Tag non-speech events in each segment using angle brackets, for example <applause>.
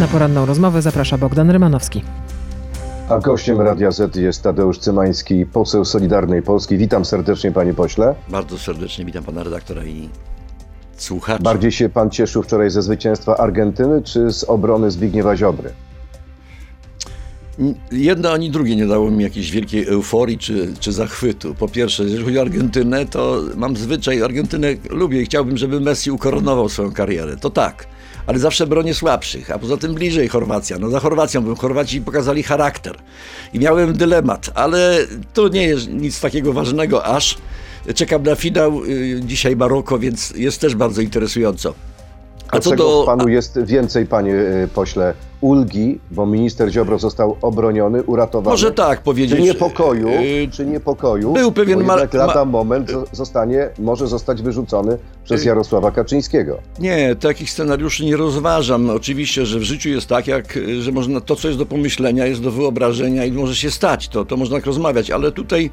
Na poranną rozmowę zaprasza Bogdan Rymanowski. A gościem Radia Z jest Tadeusz Cymański, poseł Solidarnej Polski. Witam serdecznie, panie pośle. Bardzo serdecznie witam pana redaktora i słuchaczy. Bardziej się pan cieszył wczoraj ze zwycięstwa Argentyny, czy z obrony Zbigniewa Ziobry? Jedno ani drugie nie dało mi jakiejś wielkiej euforii czy, czy zachwytu. Po pierwsze, jeżeli chodzi o Argentynę, to mam zwyczaj, Argentynę lubię i chciałbym, żeby Messi ukoronował swoją karierę. To tak, ale zawsze bronię słabszych, a poza tym bliżej Chorwacja. No za Chorwacją bym Chorwaci pokazali charakter. I miałem dylemat, ale to nie jest nic takiego ważnego aż. Czekam na finał, y, dzisiaj Maroko, więc jest też bardzo interesująco. A co do... panu jest więcej, panie y, pośle, ulgi, bo minister Ziobro został obroniony, uratowany. Może tak powiedzieć. Czy niepokoju, yy, czy niepokoju był pewien bo jednak lada moment zostanie, może zostać wyrzucony przez Jarosława Kaczyńskiego. Nie, takich scenariuszy nie rozważam. Oczywiście, że w życiu jest tak, jak, że można, to, co jest do pomyślenia, jest do wyobrażenia i może się stać. To, to można tak rozmawiać, ale tutaj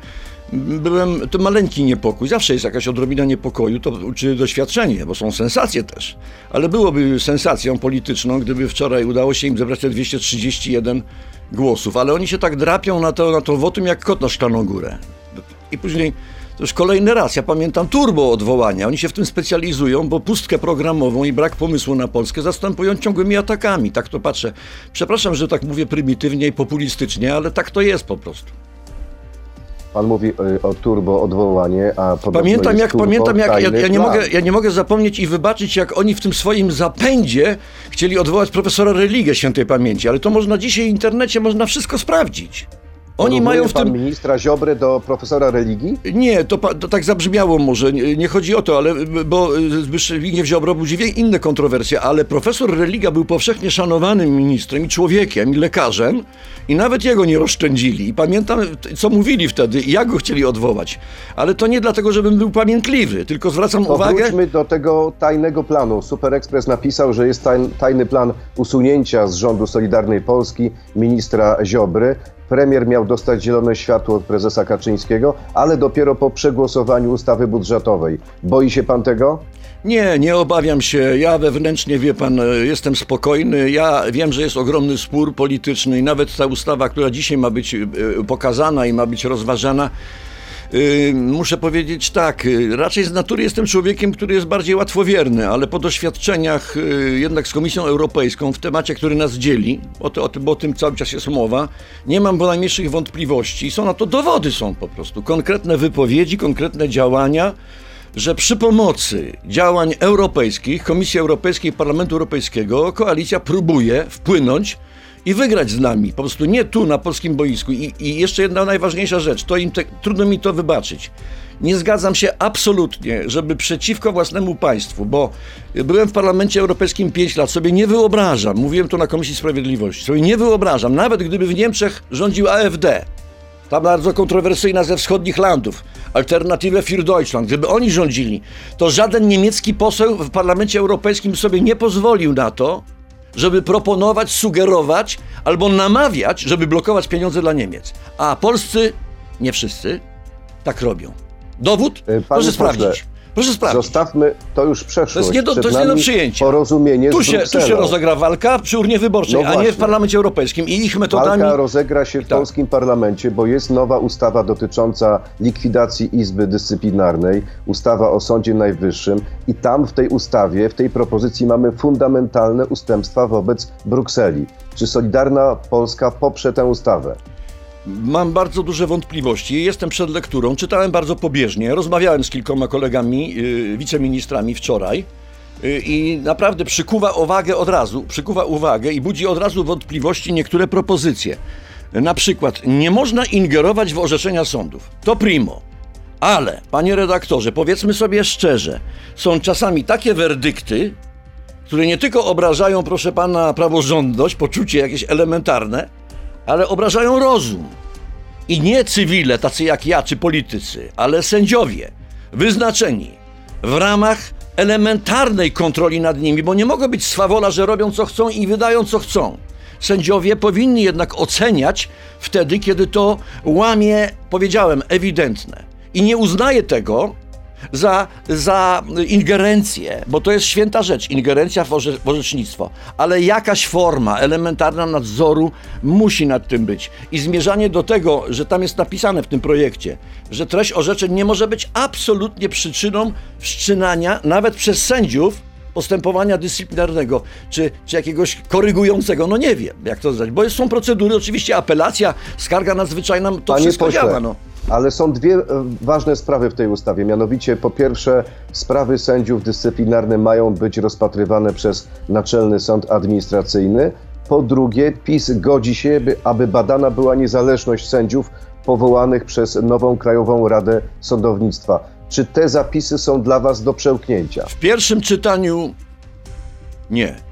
byłem, to maleńki niepokój, zawsze jest jakaś odrobina niepokoju, to czy doświadczenie, bo są sensacje też, ale byłoby sensacją polityczną, gdyby wczoraj udało się im zebrać te 231 głosów, ale oni się tak drapią na to, na to wotum jak kot na szklaną górę. I później to już kolejny raz, ja pamiętam turbo odwołania, oni się w tym specjalizują, bo pustkę programową i brak pomysłu na Polskę zastępują ciągłymi atakami, tak to patrzę. Przepraszam, że tak mówię prymitywnie i populistycznie, ale tak to jest po prostu. Pan mówi y, o turbo odwołanie, a Pamiętam jak, pamiętam jak, ja, ja, nie mogę, ja nie mogę zapomnieć i wybaczyć, jak oni w tym swoim zapędzie chcieli odwołać profesora Religę świętej pamięci, ale to można dzisiaj w internecie, można wszystko sprawdzić. Oni mają w tym. ministra Ziobry do profesora religii? Nie, to, to tak zabrzmiało może. Nie, nie, chodzi o to, ale bo Zbigniew Ziobro budzi inne kontrowersje, ale profesor Religa był powszechnie szanowanym ministrem i człowiekiem, i lekarzem, i nawet jego nie oszczędzili. I pamiętam, co mówili wtedy, i jak go chcieli odwołać. Ale to nie dlatego, żebym był pamiętliwy, tylko zwracam to uwagę. Wróćmy do tego tajnego planu. Super Express napisał, że jest tajny plan usunięcia z rządu Solidarnej Polski ministra Ziobry. Premier miał dostać zielone światło od prezesa Kaczyńskiego, ale dopiero po przegłosowaniu ustawy budżetowej. Boi się pan tego? Nie, nie obawiam się. Ja wewnętrznie, wie pan, jestem spokojny. Ja wiem, że jest ogromny spór polityczny i nawet ta ustawa, która dzisiaj ma być e, pokazana i ma być rozważana, muszę powiedzieć tak, yy, raczej z natury jestem człowiekiem, który jest bardziej łatwowierny, ale po doświadczeniach yy, jednak z Komisją Europejską w temacie, który nas dzieli, o, to, o, tym, bo o tym cały czas jest mowa, nie mam najmniejszych wątpliwości. Są na to dowody, są po prostu konkretne wypowiedzi, konkretne działania że przy pomocy działań europejskich, Komisji Europejskiej Parlamentu Europejskiego koalicja próbuje wpłynąć i wygrać z nami. Po prostu nie tu na polskim boisku. I, i jeszcze jedna najważniejsza rzecz, to im te, trudno mi to wybaczyć. Nie zgadzam się absolutnie, żeby przeciwko własnemu państwu, bo byłem w Parlamencie Europejskim 5 lat, sobie nie wyobrażam, mówiłem to na Komisji Sprawiedliwości, sobie nie wyobrażam, nawet gdyby w Niemczech rządził AfD, ta bardzo kontrowersyjna ze wschodnich landów, Alternative für Deutschland, gdyby oni rządzili, to żaden niemiecki poseł w Parlamencie Europejskim sobie nie pozwolił na to, żeby proponować, sugerować albo namawiać, żeby blokować pieniądze dla Niemiec. A polscy, nie wszyscy, tak robią. Dowód? E, proszę sprawdzić. Proszę sprawdzić. Zostawmy to już przeszłość. To jest nie do, to jest nie do przyjęcia. Porozumienie tu się, tu się rozegra walka przy urnie wyborczej, no a nie w Parlamencie Europejskim i ich metodami. Walka rozegra się w tak. polskim parlamencie, bo jest nowa ustawa dotycząca likwidacji Izby Dyscyplinarnej, ustawa o Sądzie Najwyższym i tam w tej ustawie, w tej propozycji mamy fundamentalne ustępstwa wobec Brukseli. Czy Solidarna Polska poprze tę ustawę? Mam bardzo duże wątpliwości. Jestem przed lekturą, czytałem bardzo pobieżnie, rozmawiałem z kilkoma kolegami, yy, wiceministrami wczoraj yy, i naprawdę przykuwa uwagę od razu, przykuwa uwagę i budzi od razu wątpliwości niektóre propozycje. Na przykład, nie można ingerować w orzeczenia sądów. To primo. Ale, panie redaktorze, powiedzmy sobie szczerze, są czasami takie werdykty, które nie tylko obrażają, proszę pana, praworządność, poczucie jakieś elementarne, ale obrażają rozum. I nie cywile, tacy jak ja czy politycy, ale sędziowie, wyznaczeni w ramach elementarnej kontroli nad nimi, bo nie mogą być swawola, że robią co chcą i wydają co chcą. Sędziowie powinni jednak oceniać wtedy, kiedy to łamie, powiedziałem, ewidentne. I nie uznaję tego, za, za ingerencję, bo to jest święta rzecz, ingerencja w, orze, w orzecznictwo, ale jakaś forma elementarna nadzoru musi nad tym być. I zmierzanie do tego, że tam jest napisane w tym projekcie, że treść orzeczeń nie może być absolutnie przyczyną wszczynania, nawet przez sędziów, postępowania dyscyplinarnego, czy, czy jakiegoś korygującego, no nie wiem, jak to zdać, bo są procedury, oczywiście apelacja, skarga nadzwyczajna, to Panie wszystko pośle, działa, no. Ale są dwie e, ważne sprawy w tej ustawie. Mianowicie, po pierwsze, sprawy sędziów dyscyplinarnych mają być rozpatrywane przez Naczelny Sąd Administracyjny. Po drugie, PiS godzi się, by, aby badana była niezależność sędziów powołanych przez nową Krajową Radę Sądownictwa. Czy te zapisy są dla Was do przełknięcia? W pierwszym czytaniu nie.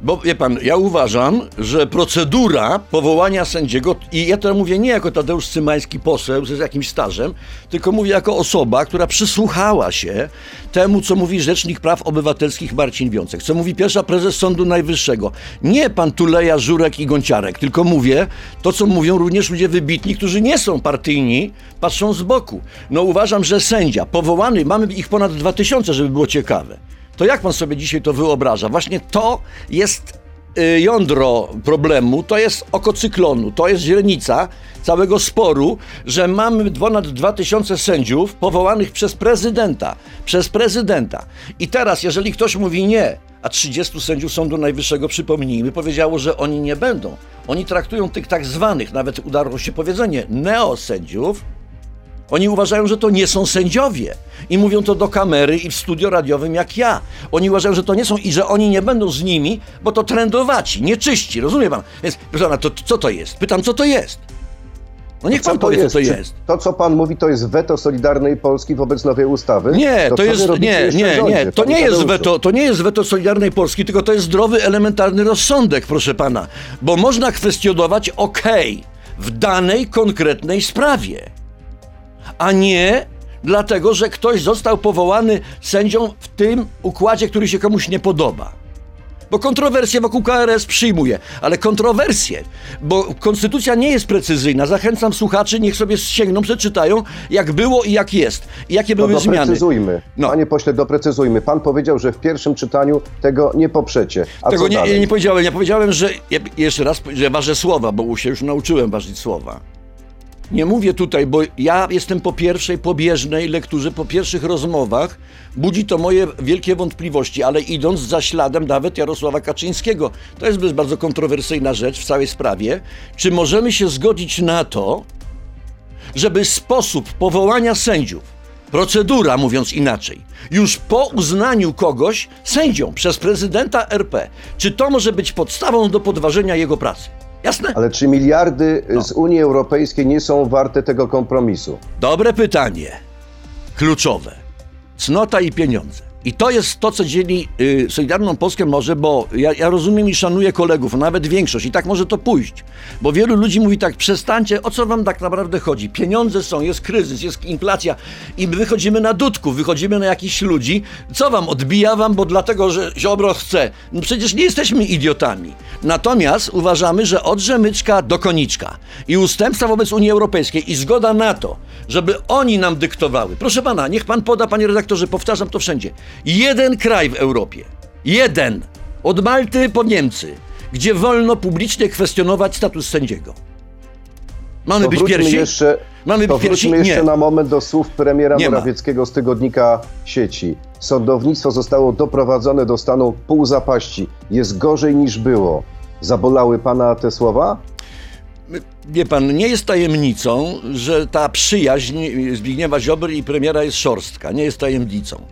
Bo wie pan, ja uważam, że procedura powołania sędziego, i ja to mówię nie jako Tadeusz Cymański poseł z jakimś stażem, tylko mówię jako osoba, która przysłuchała się temu, co mówi Rzecznik Praw Obywatelskich Marcin Wiącek, co mówi pierwsza prezes Sądu Najwyższego. Nie pan Tuleja, Żurek i Gonciarek, tylko mówię to, co mówią również ludzie wybitni, którzy nie są partyjni, patrzą z boku. No uważam, że sędzia powołany, mamy ich ponad 2000, żeby było ciekawe. To jak pan sobie dzisiaj to wyobraża? Właśnie to jest y, jądro problemu, to jest oko cyklonu, to jest źrenica całego sporu, że mamy ponad 2000 sędziów powołanych przez prezydenta, przez prezydenta. I teraz, jeżeli ktoś mówi nie, a 30 sędziów Sądu Najwyższego, przypomnijmy, powiedziało, że oni nie będą. Oni traktują tych tak zwanych, nawet udało się powiedzenie, neosędziów, oni uważają, że to nie są sędziowie i mówią to do kamery i w studio radiowym jak ja. Oni uważają, że to nie są i że oni nie będą z nimi, bo to trendowaci, nieczyści, rozumie pan? Więc, proszę pana, to co to jest? Pytam, co to jest? No niech Co pan powie, co to jest. To, co pan mówi, to jest weto Solidarnej Polski wobec nowej ustawy? Nie, to wy jest, nie, nie, rządzie, nie, to nie jest weto, to nie jest weto Solidarnej Polski, tylko to jest zdrowy, elementarny rozsądek, proszę pana. Bo można kwestionować okej w danej konkretnej sprawie, a nie dlatego, że ktoś został powołany sędzią w tym układzie, który się komuś nie podoba. Bo kontrowersje wokół KRS przyjmuje, ale kontrowersje, bo konstytucja nie jest precyzyjna. Zachęcam słuchaczy, niech sobie sięgną, przeczytają, jak było i jak jest, i jakie były zmiany. doprecyzujmy. No. Panie pośle, doprecyzujmy. Pan powiedział, że w pierwszym czytaniu tego nie poprzecie. A Tego nie, nie powiedziałem. Ja powiedziałem, że jeszcze raz, że ważę słowa, bo się już nauczyłem ważyć słowa. Nie mówię tutaj, bo ja jestem po pierwszej pobieżnej lekturze, po pierwszych rozmowach. Budzi to moje wielkie wątpliwości, ale idąc za śladem nawet Jarosława Kaczyńskiego, to jest bardzo kontrowersyjna rzecz w całej sprawie. Czy możemy się zgodzić na to, żeby sposób powołania sędziów, procedura mówiąc inaczej, już po uznaniu kogoś sędzią przez prezydenta RP, czy to może być podstawą do podważenia jego pracy? Jasne? Ale czy miliardy No. z Unii Europejskiej nie są warte tego kompromisu? Dobre pytanie. Kluczowe. Cnota i pieniądze. I to jest to, co dzieli y, Solidarną Polskę może, bo ja, ja rozumiem i szanuję kolegów, nawet większość, i tak może to pójść. Bo wielu ludzi mówi tak, przestańcie, o co wam tak naprawdę chodzi? Pieniądze są, jest kryzys, jest inflacja i my wychodzimy na dudków, wychodzimy na jakichś ludzi. Co wam odbija wam, bo dlatego, że Ziobro chce. No przecież nie jesteśmy idiotami. Natomiast uważamy, że od rzemyczka do koniczka i ustępstwa wobec Unii Europejskiej i zgoda na to, żeby oni nam dyktowały. Proszę pana, niech pan poda, panie redaktorze, powtarzam to wszędzie. Jeden kraj w Europie, jeden, od Malty po Niemcy, gdzie wolno publicznie kwestionować status sędziego. Mamy To być pierwsi? jeszcze, Mamy być pierwsi? jeszcze Nie. na moment do słów premiera Nie ma. Morawieckiego z tygodnika sieci. Sądownictwo zostało doprowadzone do stanu pół zapaści. Jest gorzej niż było. Zabolały pana te słowa? Wie pan, nie jest tajemnicą, że ta przyjaźń Zbigniewa Ziobry i premiera jest szorstka. Nie jest tajemnicą.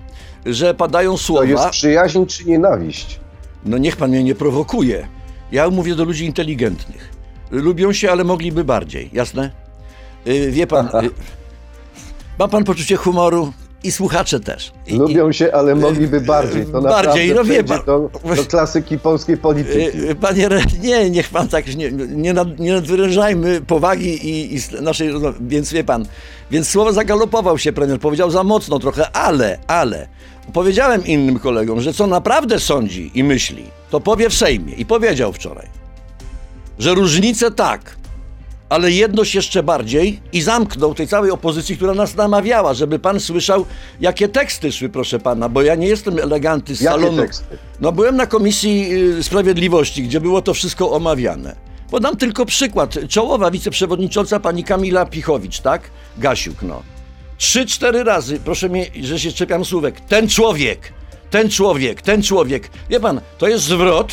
Że padają To słowa. jest przyjaźń czy nienawiść? No niech pan mnie nie prowokuje. Ja mówię do ludzi inteligentnych. Lubią się, ale mogliby bardziej, jasne? Y, Wie pan, y, <laughs> ma pan poczucie humoru i słuchacze też. I, Lubią się, ale mogliby bardziej. To Bardziej, no wie pan. Do, do klasyki polskiej polityki. Y, y, Panie, nie, niech pan tak, nie, nie, nad, nie nadwyrężajmy powagi i, i naszej rozmowy. Więc wie pan, więc słowo zagalopował się premier, powiedział za mocno trochę, ale, ale. Powiedziałem innym kolegom, że co naprawdę sądzi i myśli, to powie w Sejmie i powiedział wczoraj, że różnice tak, ale jedność jeszcze bardziej i zamknął tej całej opozycji, która nas namawiała, żeby pan słyszał, jakie teksty szły, proszę pana, bo ja nie jestem eleganty z Jakie salonu. teksty? No byłem na Komisji y, Sprawiedliwości, gdzie było to wszystko omawiane. Podam tylko przykład. Czołowa wiceprzewodnicząca pani Kamila Pichowicz, tak? Gasiuk, no. Trzy, cztery razy, proszę mnie, że się czepiam słówek, ten człowiek, ten człowiek, ten człowiek. Wie pan, to jest zwrot,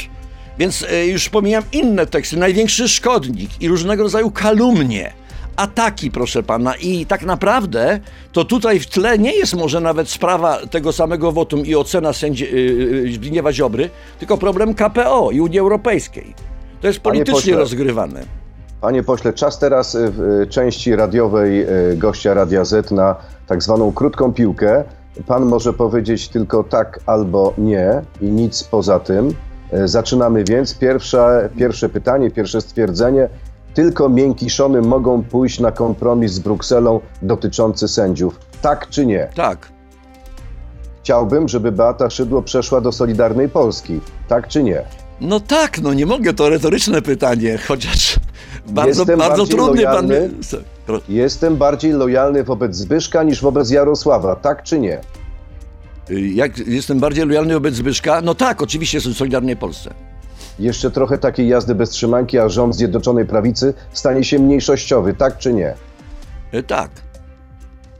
więc e, już pomijam inne teksty. Największy szkodnik i różnego rodzaju kalumnie. Ataki, proszę pana, i tak naprawdę to tutaj w tle nie jest może nawet sprawa tego samego wotum i ocena sędzi yy, Zbigniewa Ziobry, tylko problem KPO i Unii Europejskiej. To jest Panie politycznie pośle, rozgrywane. Panie pośle, czas teraz y, w y, części radiowej y, gościa Radia Z na tak zwaną krótką piłkę. Pan może powiedzieć tylko tak albo nie i nic poza tym. Y, Zaczynamy więc. Pierwsze, pierwsze pytanie, pierwsze stwierdzenie. Tylko miękiszony mogą pójść na kompromis z Brukselą dotyczący sędziów. Tak czy nie? Tak. Chciałbym, żeby Beata Szydło przeszła do Solidarnej Polski. Tak czy nie? No tak, no nie mogę, to retoryczne pytanie, chociaż bardzo, Jestem bardzo trudny pan... lojalny. Jestem bardziej lojalny wobec Zbyszka niż wobec Jarosława. Tak czy nie? Y, Jak jestem bardziej lojalny wobec Zbyszka? No tak, oczywiście jestem w Solidarnej Polsce. Jeszcze trochę takiej jazdy bez trzymanki, a rząd Zjednoczonej Prawicy stanie się mniejszościowy, tak czy nie? Y, Tak.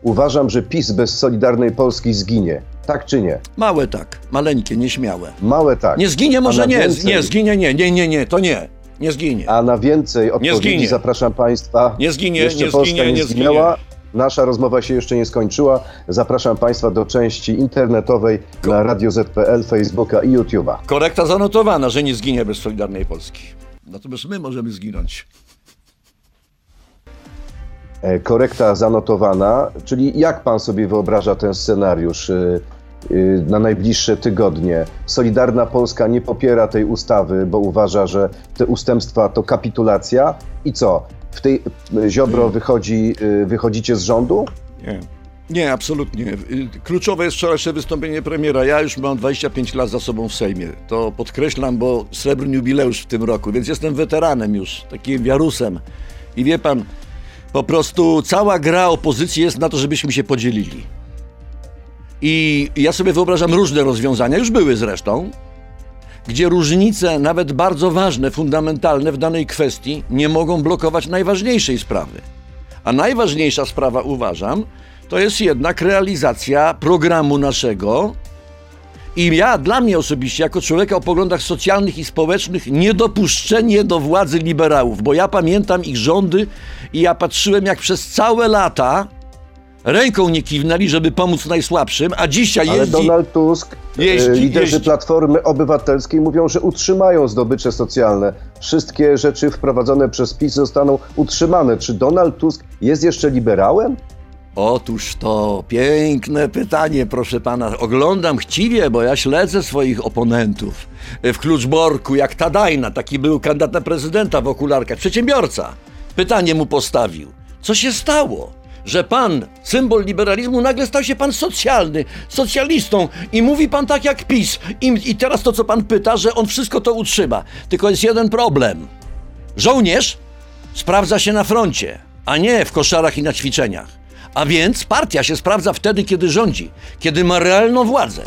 Uważam, że PiS bez Solidarnej Polski zginie, tak czy nie? Małe tak, maleńkie, nieśmiałe. Małe tak. Nie zginie może nie, więcej- nie, zginie nie, nie, nie, nie, to nie. Nie zginie. A na więcej odpowiedzi zginie. zapraszam Państwa. Nie zginie, Jeszcze nie Polska zginie, nie nie zginęła. Nasza rozmowa się jeszcze nie skończyła. Zapraszam Państwa do części internetowej na Radio Z.pl, Facebooka i YouTube'a. Korekta zanotowana, że nie zginie bez Solidarnej Polski. Natomiast my możemy zginąć. E, Korekta zanotowana, czyli jak pan sobie wyobraża ten scenariusz y, na najbliższe tygodnie? Solidarna Polska nie popiera tej ustawy, bo uważa, że te ustępstwa to kapitulacja. I co? W tej y, Ziobro wychodzi, y, wychodzicie z rządu? Nie. Nie, absolutnie. Y, Kluczowe jest wczorajsze wystąpienie premiera. Ja już mam 25 lat za sobą w Sejmie. To podkreślam, bo srebrny jubileusz w tym roku, więc jestem weteranem już, takim wiarusem. I wie pan, po prostu cała gra opozycji jest na to, żebyśmy się podzielili. I ja sobie wyobrażam różne rozwiązania, już były zresztą, gdzie różnice, nawet bardzo ważne, fundamentalne w danej kwestii, nie mogą blokować najważniejszej sprawy. A najważniejsza sprawa, uważam, to jest jednak realizacja programu naszego. I ja, dla mnie osobiście, jako człowieka o poglądach socjalnych i społecznych, niedopuszczenie do władzy liberałów, bo ja pamiętam ich rządy i ja patrzyłem, jak przez całe lata ręką nie kiwnęli, żeby pomóc najsłabszym, a dzisiaj Ale jeździ... Donald Tusk, y, jeździ- liderzy jeździ. Platformy Obywatelskiej mówią, że utrzymają zdobycze socjalne. Wszystkie rzeczy wprowadzone przez PiS zostaną utrzymane. Czy Donald Tusk jest jeszcze liberałem? Otóż to piękne pytanie, proszę pana. Oglądam chciwie, bo ja śledzę swoich oponentów. W Kluczborku, jak Tadajna, taki był kandydat na prezydenta w okularkach, przedsiębiorca. Pytanie mu postawił. Co się stało? Że pan, symbol liberalizmu, nagle stał się pan socjalny, socjalistą i mówi pan tak jak PiS. I, I teraz to, co pan pyta, że on wszystko to utrzyma. Tylko jest jeden problem. Żołnierz sprawdza się na froncie, a nie w koszarach i na ćwiczeniach. A więc partia się sprawdza wtedy, kiedy rządzi, kiedy ma realną władzę.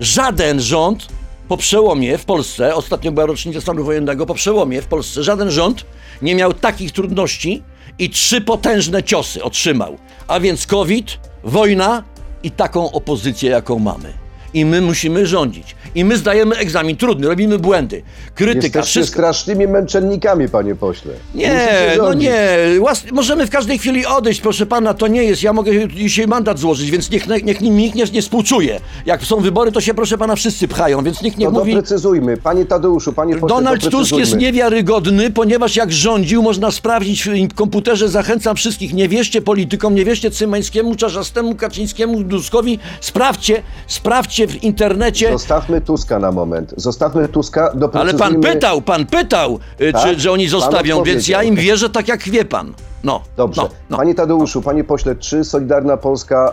Żaden rząd po przełomie w Polsce, ostatnio była rocznica stanu wojennego, po przełomie w Polsce, żaden rząd nie miał takich trudności i trzy potężne ciosy otrzymał. A więc COVID, wojna i taką opozycję, jaką mamy. I my musimy rządzić. I my zdajemy egzamin trudny, robimy błędy. Krytyka, Jesteście wszystko. strasznymi męczennikami, panie pośle. Nie, no nie. Łas- możemy w każdej chwili odejść, proszę pana, to nie jest. Ja mogę dzisiaj mandat złożyć, więc niech, niech nikt nie, nie współczuje. Jak są wybory, to się proszę pana wszyscy pchają, więc nikt nie No mówi. doprecyzujmy. Panie Tadeuszu, panie pośle, Donald Tusk jest niewiarygodny, ponieważ jak rządził, można sprawdzić w komputerze, zachęcam wszystkich, nie wierzcie politykom, nie wierzcie Cymańskiemu, Czarzastemu, Kaczyńskiemu, Duskowi, sprawdźcie, sprawdźcie w internecie. Zostawmy Tuska na moment. Zostawmy Tuska, Ale doprecyzujmy. pan pytał, pan pytał, y, Tak? czy, że oni zostawią, więc ja im wierzę tak jak wie pan. No, Dobrze. no, no. Panie Tadeuszu, panie pośle, czy Solidarna Polska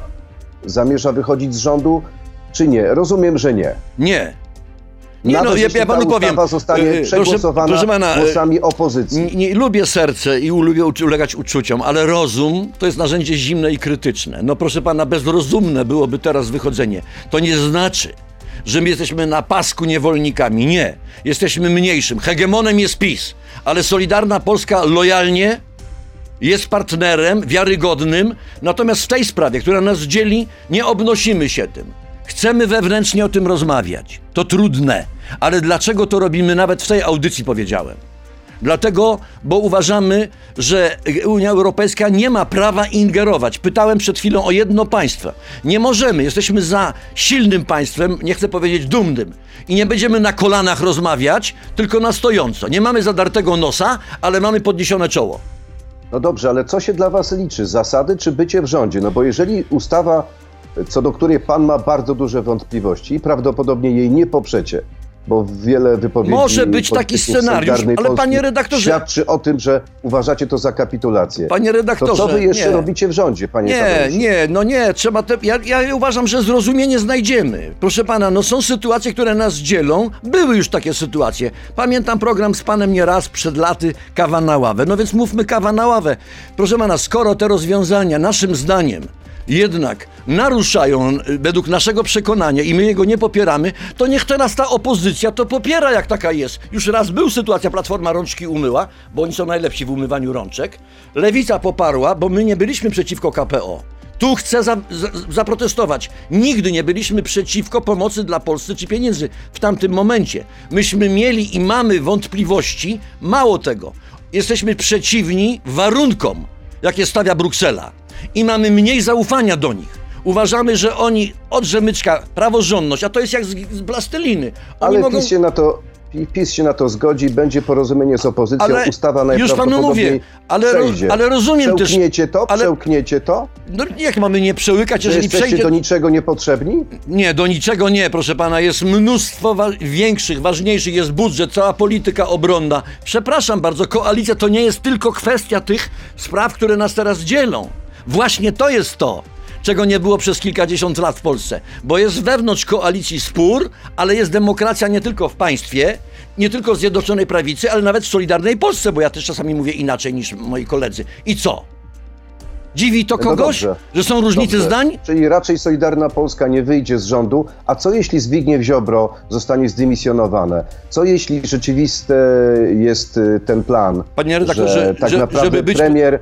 zamierza wychodzić z rządu, czy nie? Rozumiem, że nie. Nie. Nie, Nawet no, ja- ja panu powiem, zostanie yy, proszę- przegłosowana proszę pana, yy, głosami opozycji. Nie, nie lubię serce i lubię ulegać uczuciom, ale rozum to jest narzędzie zimne i krytyczne. No proszę pana, bezrozumne byłoby teraz wychodzenie. To nie znaczy, że my jesteśmy na pasku niewolnikami. Nie. Jesteśmy mniejszym. Hegemonem jest PiS, ale Solidarna Polska lojalnie jest partnerem wiarygodnym, natomiast w tej sprawie, która nas dzieli, nie obnosimy się tym. Chcemy wewnętrznie o tym rozmawiać. To trudne, ale dlaczego to robimy? Nawet w tej audycji powiedziałem. Dlatego, bo uważamy, że Unia Europejska nie ma prawa ingerować. Pytałem przed chwilą o jedno państwo. Nie możemy, jesteśmy za silnym państwem, nie chcę powiedzieć dumnym. I nie będziemy na kolanach rozmawiać, tylko na stojąco. Nie mamy zadartego nosa, ale mamy podniesione czoło. No dobrze, ale co się dla was liczy? Zasady czy bycie w rządzie? No bo jeżeli ustawa, co do której pan ma bardzo duże wątpliwości i prawdopodobnie jej nie poprzecie, bo wiele wypowiedzi... Może być taki scenariusz, ale Polski panie redaktorze- Świadczy o tym, że uważacie to za kapitulację. Panie redaktorze, to co wy jeszcze nie. robicie w rządzie, panie Nie, Tadeuszu? nie, no nie, trzeba te, ja, ja uważam, że zrozumienie znajdziemy. Proszę pana, no są sytuacje, które nas dzielą. Były już takie sytuacje. Pamiętam program z panem nieraz przed laty kawa na ławę. No więc mówmy kawa na ławę. Proszę pana, skoro te rozwiązania naszym zdaniem jednak naruszają y, według naszego przekonania i my jego nie popieramy, to niech teraz ta opozycja to popiera, jak taka jest. Już raz był sytuacja, Platforma rączki umyła, bo oni są najlepsi w umywaniu rączek. Lewica poparła, bo my nie byliśmy przeciwko KPO. Tu chcę za, za, zaprotestować. Nigdy nie byliśmy przeciwko pomocy dla Polski czy pieniędzy w tamtym momencie. Myśmy mieli i mamy wątpliwości, mało tego. Jesteśmy przeciwni warunkom, jakie stawia Bruksela. I mamy mniej zaufania do nich. Uważamy, że oni od rzemyczka praworządność, a to jest jak z, z plasteliny. Oni Ale mogą... PiS, się na to, PiS się na to zgodzi, będzie porozumienie z opozycją, Ale ustawa już panu najprawdopodobniej mówię, ale przejdzie. ale rozumiem też- Przełkniecie to? ale- Przełkniecie to? No jak mamy nie przełykać, Że jeżeli przejdzie... do niczego niepotrzebni? Nie, do niczego nie, proszę pana. Jest mnóstwo wa- większych, ważniejszych. Jest budżet, cała polityka obronna. Przepraszam bardzo, koalicja to nie jest tylko kwestia tych spraw, które nas teraz dzielą. Właśnie to jest to, czego nie było przez kilkadziesiąt lat w Polsce. Bo jest wewnątrz koalicji spór, ale jest demokracja nie tylko w państwie, nie tylko w Zjednoczonej Prawicy, ale nawet w Solidarnej Polsce, bo ja też czasami mówię inaczej niż moi koledzy. I co? Dziwi to No kogoś, dobrze. że są różnice Dobrze. zdań? Czyli raczej Solidarna Polska nie wyjdzie z rządu. A co jeśli Zbigniew Ziobro zostanie zdymisjonowane? Co jeśli rzeczywisty jest y, ten plan, Panie redaktorze, że tak że- naprawdę żeby być- premier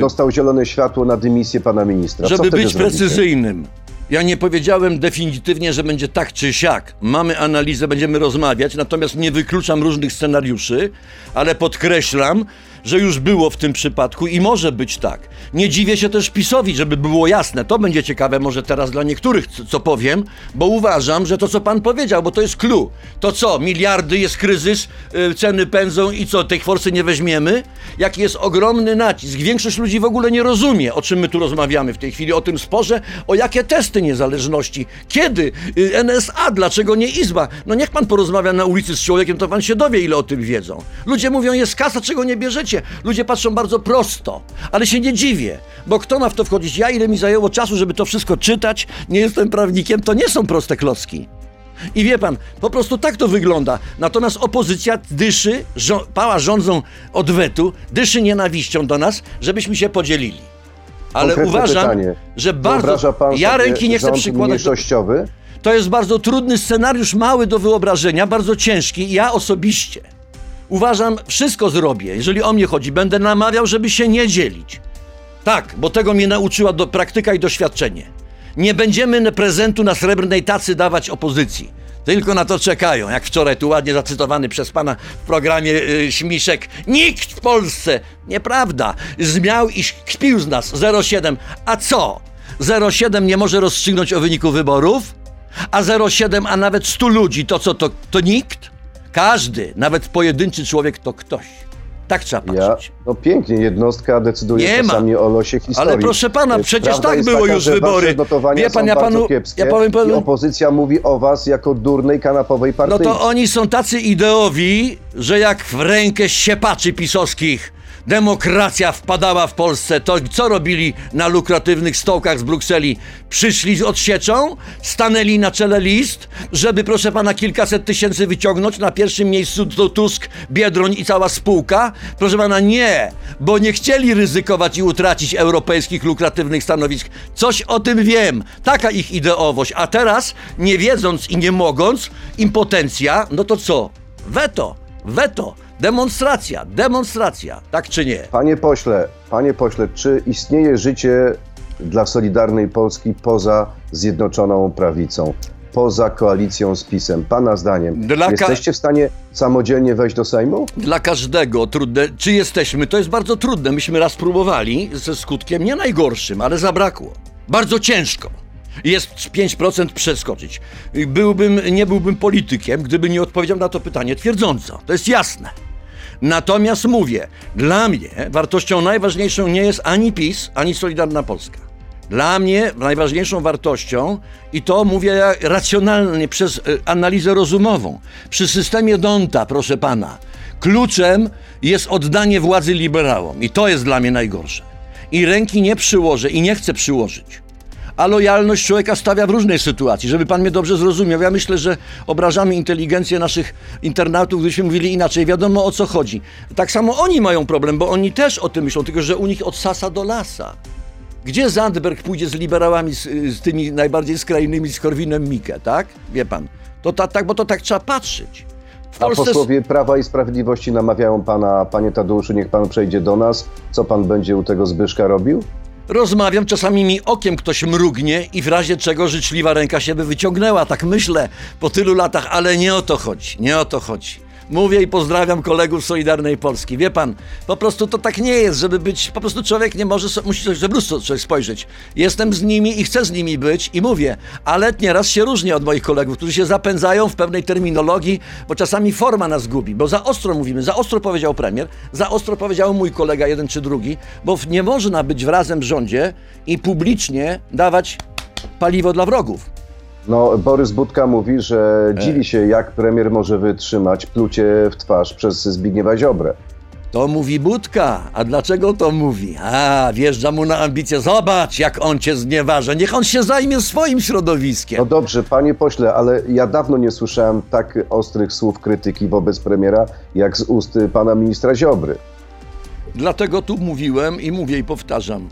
dostał zielone światło na dymisję pana ministra? Co Żeby być zrobicie? precyzyjnym. Ja nie powiedziałem definitywnie, że będzie tak czy siak. Mamy analizę, będziemy rozmawiać, natomiast nie wykluczam różnych scenariuszy, ale podkreślam, że już było w tym przypadku i może być tak. Nie dziwię się też PiSowi, żeby było jasne. To będzie ciekawe może teraz dla niektórych, co, powiem, bo uważam, że to, co pan powiedział, bo to jest clue. To co, miliardy, jest kryzys, y, ceny pędzą i co, tej forsy nie weźmiemy? Jaki jest ogromny nacisk. Większość ludzi w ogóle nie rozumie, o czym my tu rozmawiamy w tej chwili, o tym sporze, o jakie testy niezależności, kiedy, Y, NSA, dlaczego nie Izba? No niech pan porozmawia na ulicy z człowiekiem, to pan się dowie, ile o tym wiedzą. Ludzie mówią, jest kasa, czego nie bierzecie. Ludzie patrzą bardzo prosto, ale się nie dziwię, bo kto ma w to wchodzić? Ja, ile mi zajęło czasu, żeby to wszystko czytać, nie jestem prawnikiem, to nie są proste klocki. I wie pan, po prostu tak to wygląda. Natomiast opozycja dyszy, żo- pała rządzą odwetu, dyszy nienawiścią do nas, żebyśmy się podzielili. Ale Konkretne uważam, pytanie. że bardzo. Pan Ja ręki nie chcę przykładać. To jest bardzo trudny scenariusz, mały do wyobrażenia, bardzo ciężki. Ja osobiście uważam, wszystko zrobię, jeżeli o mnie chodzi. Będę namawiał, żeby się nie dzielić. Tak, bo tego mnie nauczyła do, praktyka i doświadczenie. Nie będziemy prezentu na srebrnej tacy dawać opozycji. Tylko na to czekają, jak wczoraj tu ładnie zacytowany przez pana w programie y, Śmiszek. Nikt w Polsce, nieprawda, zmiał i kpił z nas 0,7. A co? 0,7 nie może rozstrzygnąć o wyniku wyborów? A 0,7, a nawet 100 ludzi, to co, to, to nikt? Każdy, nawet pojedynczy człowiek to ktoś. Tak trzeba Ja, patrzeć. no pięknie, jednostka decyduje Nie ma. czasami o losie historii. Ale proszę pana, przecież prawda tak było taka, już wybory. Wie pan, ja panu- kiepskie ja powiem panu- opozycja mówi o was jako durnej kanapowej partii. No to oni są tacy ideowi, że jak w rękę siepaczy pisowskich Demokracja wpadała w Polsce. To co robili na lukratywnych stołkach z Brukseli? Przyszli od sieczą, stanęli na czele list, żeby proszę pana kilkaset tysięcy wyciągnąć. Na pierwszym miejscu to Tusk, Biedroń i cała spółka. Proszę pana, nie, bo nie chcieli ryzykować i utracić europejskich lukratywnych stanowisk. Coś o tym wiem. Taka ich ideowość. A teraz, nie wiedząc i nie mogąc, impotencja, no to co? Weto, weto. Demonstracja, demonstracja, tak czy nie? Panie pośle, panie pośle, czy istnieje życie dla Solidarnej Polski poza Zjednoczoną Prawicą, poza koalicją z PiSem? Pana zdaniem, Dla jesteście w stanie samodzielnie wejść do Sejmu? Dla każdego trudne. Czy jesteśmy? To jest bardzo trudne. Myśmy raz próbowali ze skutkiem nie najgorszym, ale zabrakło. Bardzo ciężko. Jest 5% przeskoczyć. Byłbym, nie byłbym politykiem, gdyby nie odpowiedział na to pytanie twierdząco. To jest jasne. Natomiast mówię, dla mnie wartością najważniejszą nie jest ani PiS, ani Solidarna Polska. Dla mnie najważniejszą wartością, i to mówię racjonalnie przez y, analizę rozumową, przy systemie Donta, proszę pana, kluczem jest oddanie władzy liberałom. I to jest dla mnie najgorsze. I ręki nie przyłożę i nie chcę przyłożyć a lojalność człowieka stawia w różnej sytuacji, żeby pan mnie dobrze zrozumiał. Ja myślę, że obrażamy inteligencję naszych internautów, gdybyśmy mówili inaczej. Wiadomo o co chodzi. Tak samo oni mają problem, bo oni też o tym myślą, tylko że u nich od sasa do lasa. Gdzie Zandberg pójdzie z liberałami, z, z tymi najbardziej skrajnymi, z Korwinem Mikke, tak? Wie pan. To ta, tak, bo to tak trzeba patrzeć. W A Polsce... posłowie Prawa i Sprawiedliwości namawiają pana, panie Tadeuszu, niech pan przejdzie do nas. Co pan będzie u tego Zbyszka robił? Rozmawiam, czasami mi okiem ktoś mrugnie i w razie czego życzliwa ręka się by wyciągnęła. Tak myślę po tylu latach, ale nie o to chodzi. Nie o to chodzi. Mówię i pozdrawiam kolegów Solidarnej Polski. Wie pan, po prostu to tak nie jest, żeby być. Po prostu człowiek nie może, musi coś w lustro coś spojrzeć. Jestem z nimi i chcę z nimi być i mówię, ale nieraz się różnię od moich kolegów, którzy się zapędzają w pewnej terminologii, bo czasami forma nas gubi, bo za ostro mówimy, za ostro powiedział premier, za ostro powiedział mój kolega jeden czy drugi, bo nie można być razem w rządzie i publicznie dawać paliwo dla wrogów. No, Borys Budka mówi, że E. dziwi się, jak premier może wytrzymać plucie w twarz przez Zbigniewa Ziobrę. To mówi Budka. A dlaczego to mówi? A, wjeżdża mu na ambicje. Zobacz, jak on cię znieważa. Niech on się zajmie swoim środowiskiem. No dobrze, panie pośle, ale ja dawno nie słyszałem tak ostrych słów krytyki wobec premiera, jak z ust pana ministra Ziobry. Dlatego tu mówiłem i mówię i powtarzam.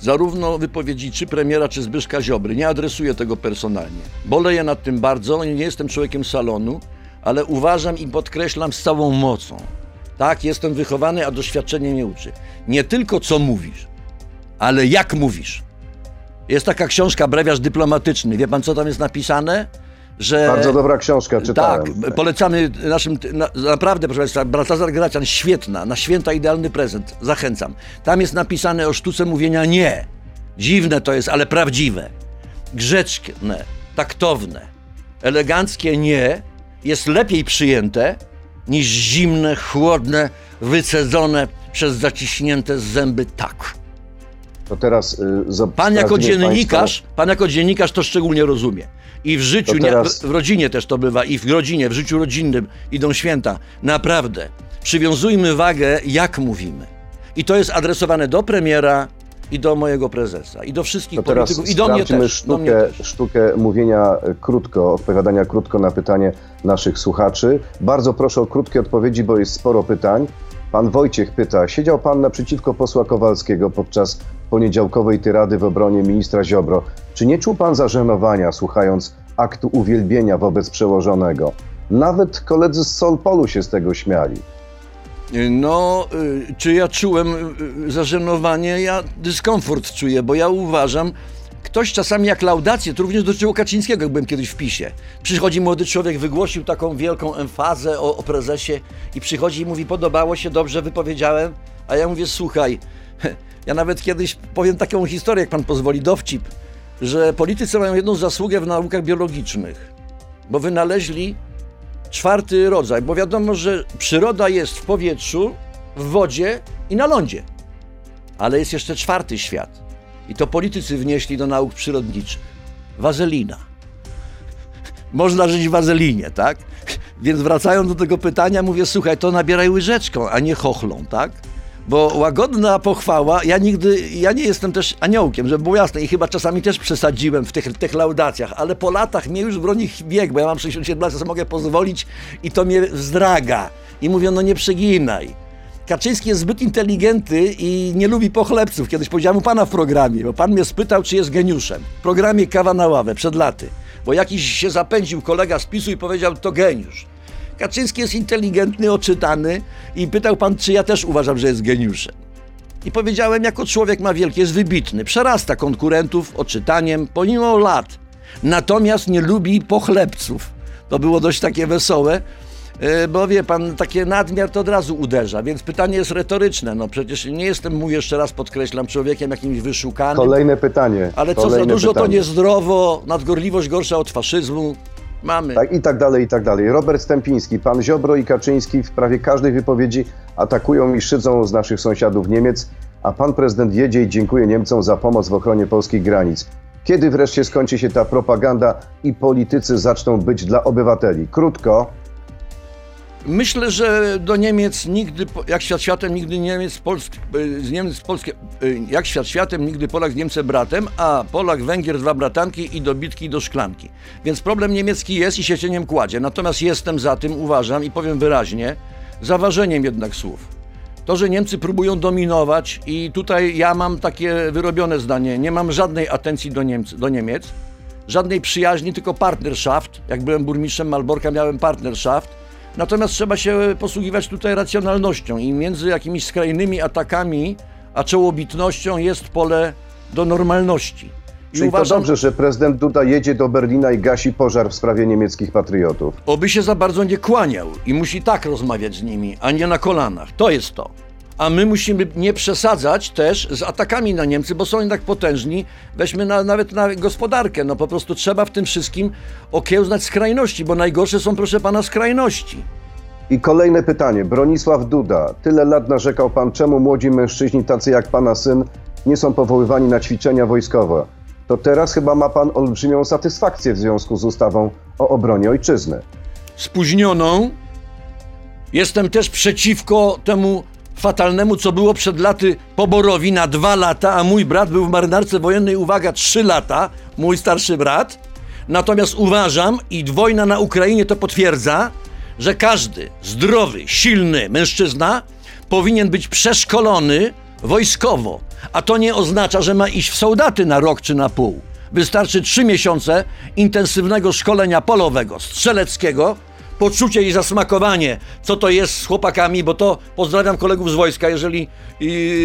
Zarówno wypowiedzi czy premiera, czy Zbyszka Ziobry, nie adresuję tego personalnie. Boleję nad tym bardzo, nie jestem człowiekiem salonu, ale uważam i podkreślam z całą mocą. Tak, jestem wychowany, a doświadczenie mnie uczy. Nie tylko co mówisz, ale jak mówisz. Jest taka książka, brewiarz dyplomatyczny. Wie pan, co tam jest napisane? Że... Bardzo dobra książka, czytałem. Tak, polecamy naszym, na, naprawdę, proszę Państwa, Baltazar Gracian, świetna, na święta idealny prezent, zachęcam. Tam jest napisane o sztuce mówienia nie. Dziwne to jest, ale prawdziwe. Grzeczne, taktowne, eleganckie nie jest lepiej przyjęte niż zimne, chłodne, wycedzone przez zaciśnięte zęby tak. To teraz y, Pan jako dziennikarz, pan jako dziennikarz to szczególnie rozumie. I w życiu, teraz- nie, w, rodzinie też to bywa, i w rodzinie, w życiu rodzinnym idą święta. Naprawdę, przywiązujmy wagę, jak mówimy. I to jest adresowane do premiera i do mojego prezesa, i do wszystkich To polityków, i do mnie też. Do mnie sztukę, też. sztukę mówienia y, krótko, odpowiadania krótko na pytanie naszych słuchaczy. Bardzo proszę o krótkie odpowiedzi, bo jest sporo pytań. Pan Wojciech pyta, siedział pan naprzeciwko posła Kowalskiego podczas poniedziałkowej tyrady w obronie ministra Ziobro. Czy nie czuł pan zażenowania słuchając aktu uwielbienia wobec przełożonego? Nawet koledzy z Solpolu się z tego śmiali. No, y, czy ja czułem y, y, zażenowanie? Ja dyskomfort czuję, bo ja uważam, ktoś czasami jak laudację, to również dotyczyło Kaczyńskiego, jak byłem kiedyś w PiSie. Przychodzi młody człowiek, wygłosił taką wielką emfazę o, o prezesie i przychodzi i mówi, podobało się, dobrze wypowiedziałem, a ja mówię, słuchaj, <laughs> ja nawet kiedyś powiem taką historię, jak pan pozwoli, dowcip, że politycy mają jedną zasługę w naukach biologicznych, bo wynaleźli czwarty rodzaj, bo wiadomo, że przyroda jest w powietrzu, w wodzie i na lądzie. Ale jest jeszcze czwarty świat. I to politycy wnieśli do nauk przyrodniczych. Wazelina. Można żyć w wazelinie, tak? Więc wracając do tego pytania, mówię, słuchaj, to nabieraj łyżeczką, a nie chochlą, tak? Bo łagodna pochwała, ja nigdy, ja nie jestem też aniołkiem, żeby było jasne i chyba czasami też przesadziłem w tych, tych laudacjach, ale po latach mnie już broni bieg, bo ja mam 67 lat, sobie mogę pozwolić i to mnie wzdraga. I mówią, no nie przeginaj. Kaczyński jest zbyt inteligentny i nie lubi pochlebców. Kiedyś powiedziałem u pana w programie, bo pan mnie spytał, czy jest geniuszem. W programie Kawa na ławę, przed laty. Bo jakiś się zapędził kolega z PiSu i powiedział, to geniusz. Kaczyński jest inteligentny, oczytany i pytał pan, czy ja też uważam, że jest geniuszem. I powiedziałem, jako człowiek ma wielkie, jest wybitny, przerasta konkurentów oczytaniem, pomimo lat. Natomiast nie lubi pochlebców. To było dość takie wesołe, e, bo wie pan, takie nadmiar to od razu uderza, więc pytanie jest retoryczne. No przecież nie jestem, mówię jeszcze raz, podkreślam, człowiekiem jakimś wyszukanym. Kolejne pytanie. Ale co za Kolejne dużo, to pytanie. niezdrowo, nadgorliwość gorsza od faszyzmu. Mamy. Tak, i tak dalej, i tak dalej. Robert Stępiński, pan Ziobro i Kaczyński w prawie każdej wypowiedzi atakują i szydzą z naszych sąsiadów Niemiec, a pan prezydent jedzie i dziękuję Niemcom za pomoc w ochronie polskich granic. Kiedy wreszcie skończy się ta propaganda i politycy zaczną być dla obywateli? Krótko, Myślę, że do Niemiec nigdy, jak świat światem, nigdy Niemiec, Polsk, y, z Niemiec Polskie, y, jak świat światem, nigdy Polak z Niemcem bratem, a Polak, Węgier, dwa bratanki i do bitki, i do szklanki. Więc problem niemiecki jest i się cieniem kładzie. Natomiast jestem za tym, uważam i powiem wyraźnie, zaważeniem jednak słów. To, że Niemcy próbują dominować i tutaj ja mam takie wyrobione zdanie, nie mam żadnej atencji do, Niemcy, do Niemiec, żadnej przyjaźni, tylko partnerschaft. Jak byłem burmistrzem Malborka, miałem partnerschaft. Natomiast trzeba się posługiwać tutaj racjonalnością i między jakimiś skrajnymi atakami a czołobitnością jest pole do normalności. I czyli to dobrze, że prezydent Duda jedzie do Berlina i gasi pożar w sprawie niemieckich patriotów. oby się za bardzo nie kłaniał i musi tak rozmawiać z nimi, a nie na kolanach. To jest to. A my musimy nie przesadzać też z atakami na Niemcy, bo są jednak potężni. Weźmy na, nawet na gospodarkę. No po prostu trzeba w tym wszystkim okiełznać skrajności, bo najgorsze są, proszę pana, skrajności. I kolejne pytanie. Bronisław Duda. Tyle lat narzekał pan, czemu młodzi mężczyźni tacy jak pana syn nie są powoływani na ćwiczenia wojskowe. To teraz chyba ma pan olbrzymią satysfakcję w związku z ustawą o obronie ojczyzny. spóźnioną. Jestem też przeciwko temu fatalnemu, co było przed laty poborowi na dwa lata, a mój brat był w marynarce wojennej, uwaga, trzy lata, mój starszy brat. Natomiast uważam, i wojna na Ukrainie to potwierdza, że każdy zdrowy, silny mężczyzna powinien być przeszkolony wojskowo. A to nie oznacza, że ma iść w soldaty na rok czy na pół. Wystarczy trzy miesiące intensywnego szkolenia polowego, strzeleckiego, poczucie i zasmakowanie, co to jest z chłopakami, bo to pozdrawiam kolegów z wojska, jeżeli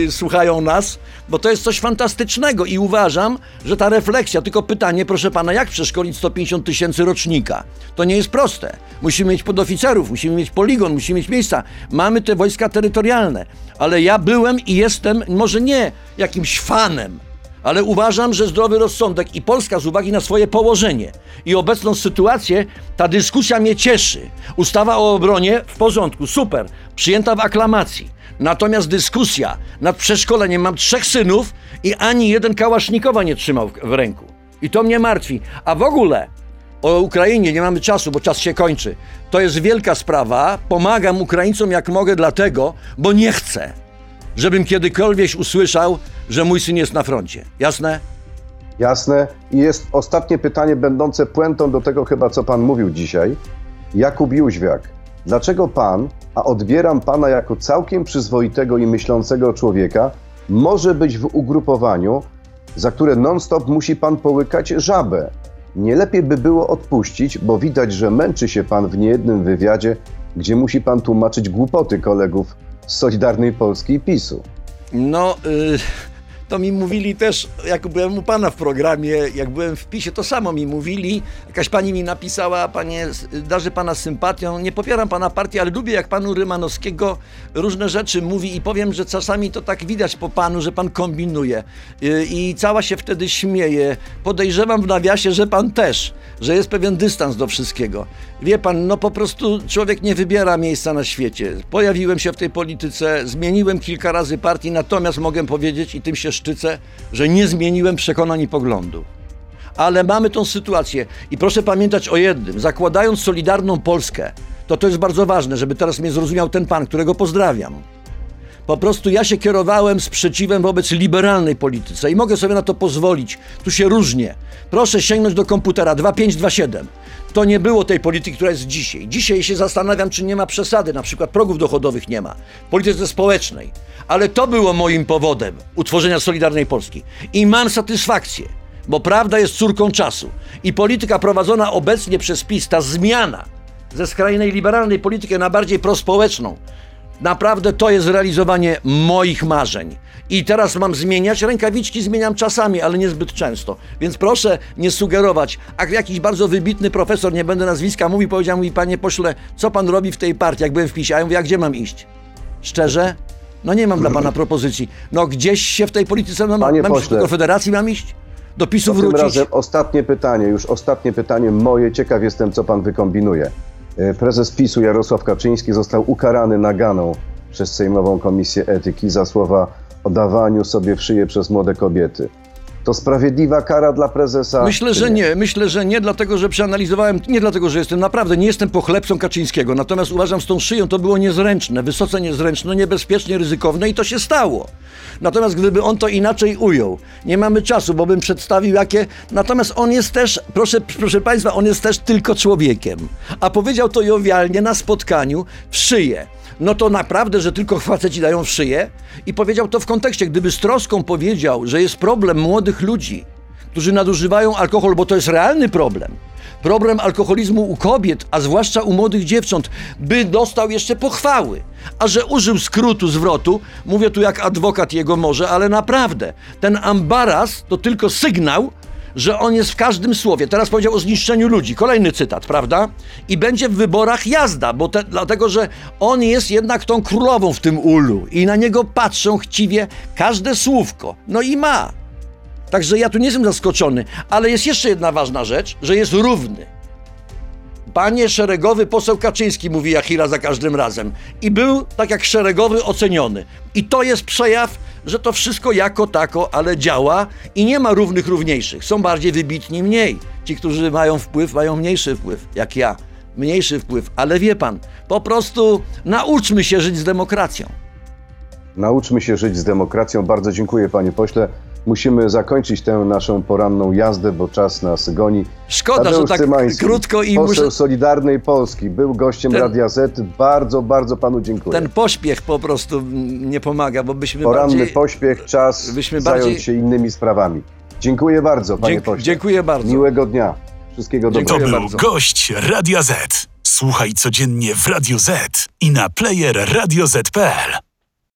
słuchają nas, bo to jest coś fantastycznego i uważam, że ta refleksja, tylko pytanie, proszę pana, jak przeszkolić 150 tysięcy rocznika? To nie jest proste. Musimy mieć podoficerów, musimy mieć poligon, musimy mieć miejsca. Mamy te wojska terytorialne, ale ja byłem i jestem może nie jakimś fanem, ale uważam, że zdrowy rozsądek i Polska z uwagi na swoje położenie i obecną sytuację, ta dyskusja mnie cieszy. Ustawa o obronie w porządku, super, przyjęta w aklamacji. Natomiast dyskusja nad przeszkoleniem, mam trzech synów i ani jeden kałasznikowa nie trzymał w, ręku. I to mnie martwi. A w ogóle o Ukrainie nie mamy czasu, bo czas się kończy. To jest wielka sprawa. Pomagam Ukraińcom jak mogę, dlatego, bo nie chcę, żebym kiedykolwiek usłyszał, że mój syn jest na froncie. Jasne? Jasne. I jest ostatnie pytanie, będące puentą do tego chyba, co pan mówił dzisiaj. Jakub Jóźwiak, dlaczego pan, a odbieram pana jako całkiem przyzwoitego i myślącego człowieka, może być w ugrupowaniu, za które non-stop musi pan połykać żabę? Nie lepiej by było odpuścić, bo widać, że męczy się pan w niejednym wywiadzie, gdzie musi pan tłumaczyć głupoty kolegów Solidarnej Polski i PiSu. No, y, to mi mówili też, jak byłem u pana w programie, jak byłem w PiSie, to samo mi mówili. Jakaś pani mi napisała, panie, darzę pana sympatią. Nie popieram pana partii, ale lubię, jak panu Rymanowskiego różne rzeczy mówi i powiem, że czasami to tak widać po panu, że pan kombinuje. Y, I cała się wtedy śmieje. Podejrzewam w nawiasie, że pan też, że jest pewien dystans do wszystkiego. Wie pan, no po prostu człowiek nie wybiera miejsca na świecie. Pojawiłem się w tej polityce, zmieniłem kilka razy partii, natomiast mogę powiedzieć i tym się szczycę, że nie zmieniłem przekonań i poglądów. Ale mamy tą sytuację i proszę pamiętać o jednym, zakładając Solidarną Polskę, to to jest bardzo ważne, żeby teraz mnie zrozumiał ten pan, którego pozdrawiam. Po prostu ja się kierowałem sprzeciwem wobec liberalnej polityce i mogę sobie na to pozwolić. Tu się różnie. Proszę sięgnąć do komputera 2527. To nie było tej polityki, która jest dzisiaj. Dzisiaj się zastanawiam, czy nie ma przesady, na przykład progów dochodowych nie ma. W polityce społecznej. Ale to było moim powodem utworzenia Solidarnej Polski. I mam satysfakcję, bo prawda jest córką czasu. I polityka prowadzona obecnie przez PiS, ta zmiana ze skrajnej liberalnej polityki na bardziej prospołeczną, Naprawdę to jest realizowanie moich marzeń. I teraz mam zmieniać. Rękawiczki zmieniam czasami, ale niezbyt często. Więc proszę nie sugerować. A jakiś bardzo wybitny profesor, nie będę nazwiska, mówi, powiedział mi, panie pośle, co pan robi w tej partii, jak byłem w PiSie? A ja mówię, a gdzie mam iść? Szczerze? No nie mam dla pana <clears throat> propozycji. No gdzieś się w tej polityce, no, Panie mam iść pośle. do Konfederacji mam iść? Do PiSu To tym wrócić? razem ostatnie pytanie, już ostatnie pytanie moje. Ciekaw jestem, co pan wykombinuje. E, Prezes PiSu Jarosław Kaczyński został ukarany naganą przez Sejmową Komisję Etyki za słowa o dawaniu sobie w szyję przez młode kobiety. To sprawiedliwa kara dla prezesa? Myślę, że nie. Myślę, że nie, dlatego że przeanalizowałem, nie dlatego, że jestem naprawdę, nie jestem pochlebcą Kaczyńskiego, natomiast uważam, z tą szyją to było niezręczne, wysoce niezręczne, niebezpiecznie ryzykowne i to się stało. Natomiast gdyby on to inaczej ujął, nie mamy czasu, bo bym przedstawił jakie, natomiast on jest też, proszę, proszę Państwa, on jest też tylko człowiekiem. A powiedział to jowialnie na spotkaniu w szyję no to naprawdę, że tylko faceci dają w szyję. I powiedział to w kontekście, gdyby z troską powiedział, że jest problem młodych ludzi, którzy nadużywają alkohol, bo to jest realny problem. Problem alkoholizmu u kobiet, a zwłaszcza u młodych dziewcząt, by dostał jeszcze pochwały. A że użył skrótu zwrotu, mówię tu jak adwokat jego może, ale naprawdę, ten ambaras to tylko sygnał, że on jest w każdym słowie. Teraz powiedział o zniszczeniu ludzi. Kolejny cytat, prawda? I będzie w wyborach jazda, bo te, dlatego, że on jest jednak tą królową w tym ulu i na niego patrzą chciwie każde słówko. No i ma. Także ja tu nie jestem zaskoczony, ale jest jeszcze jedna ważna rzecz, że jest równy. Panie szeregowy poseł Kaczyński, mówi Jachira za każdym razem. I był, tak jak szeregowy, oceniony. I to jest przejaw, że to wszystko jako tako, ale działa i nie ma równych, równiejszych. Są bardziej wybitni, mniej. Ci, którzy mają wpływ, mają mniejszy wpływ, jak ja. Mniejszy wpływ, ale wie pan, po prostu nauczmy się żyć z demokracją. Nauczmy się żyć z demokracją. Bardzo dziękuję, panie pośle. Musimy zakończyć tę naszą poranną jazdę, bo czas nas goni. Szkoda, Tadeusz że tak Cymański, krótko i poseł muszę... Solidarnej Polski, był gościem Ten- Radia Z. Bardzo, bardzo panu dziękuję. Ten pośpiech po prostu nie pomaga, bo byśmy Poranny bardziej... pośpiech, czas byśmy zająć bardziej- się innymi sprawami. Dziękuję bardzo, panie Dzięk- pośle. dziękuję bardzo. Miłego dnia. Wszystkiego dobrego. To był bardzo. gość Radia Z. Słuchaj codziennie w Radio Z i na player radioz.pl.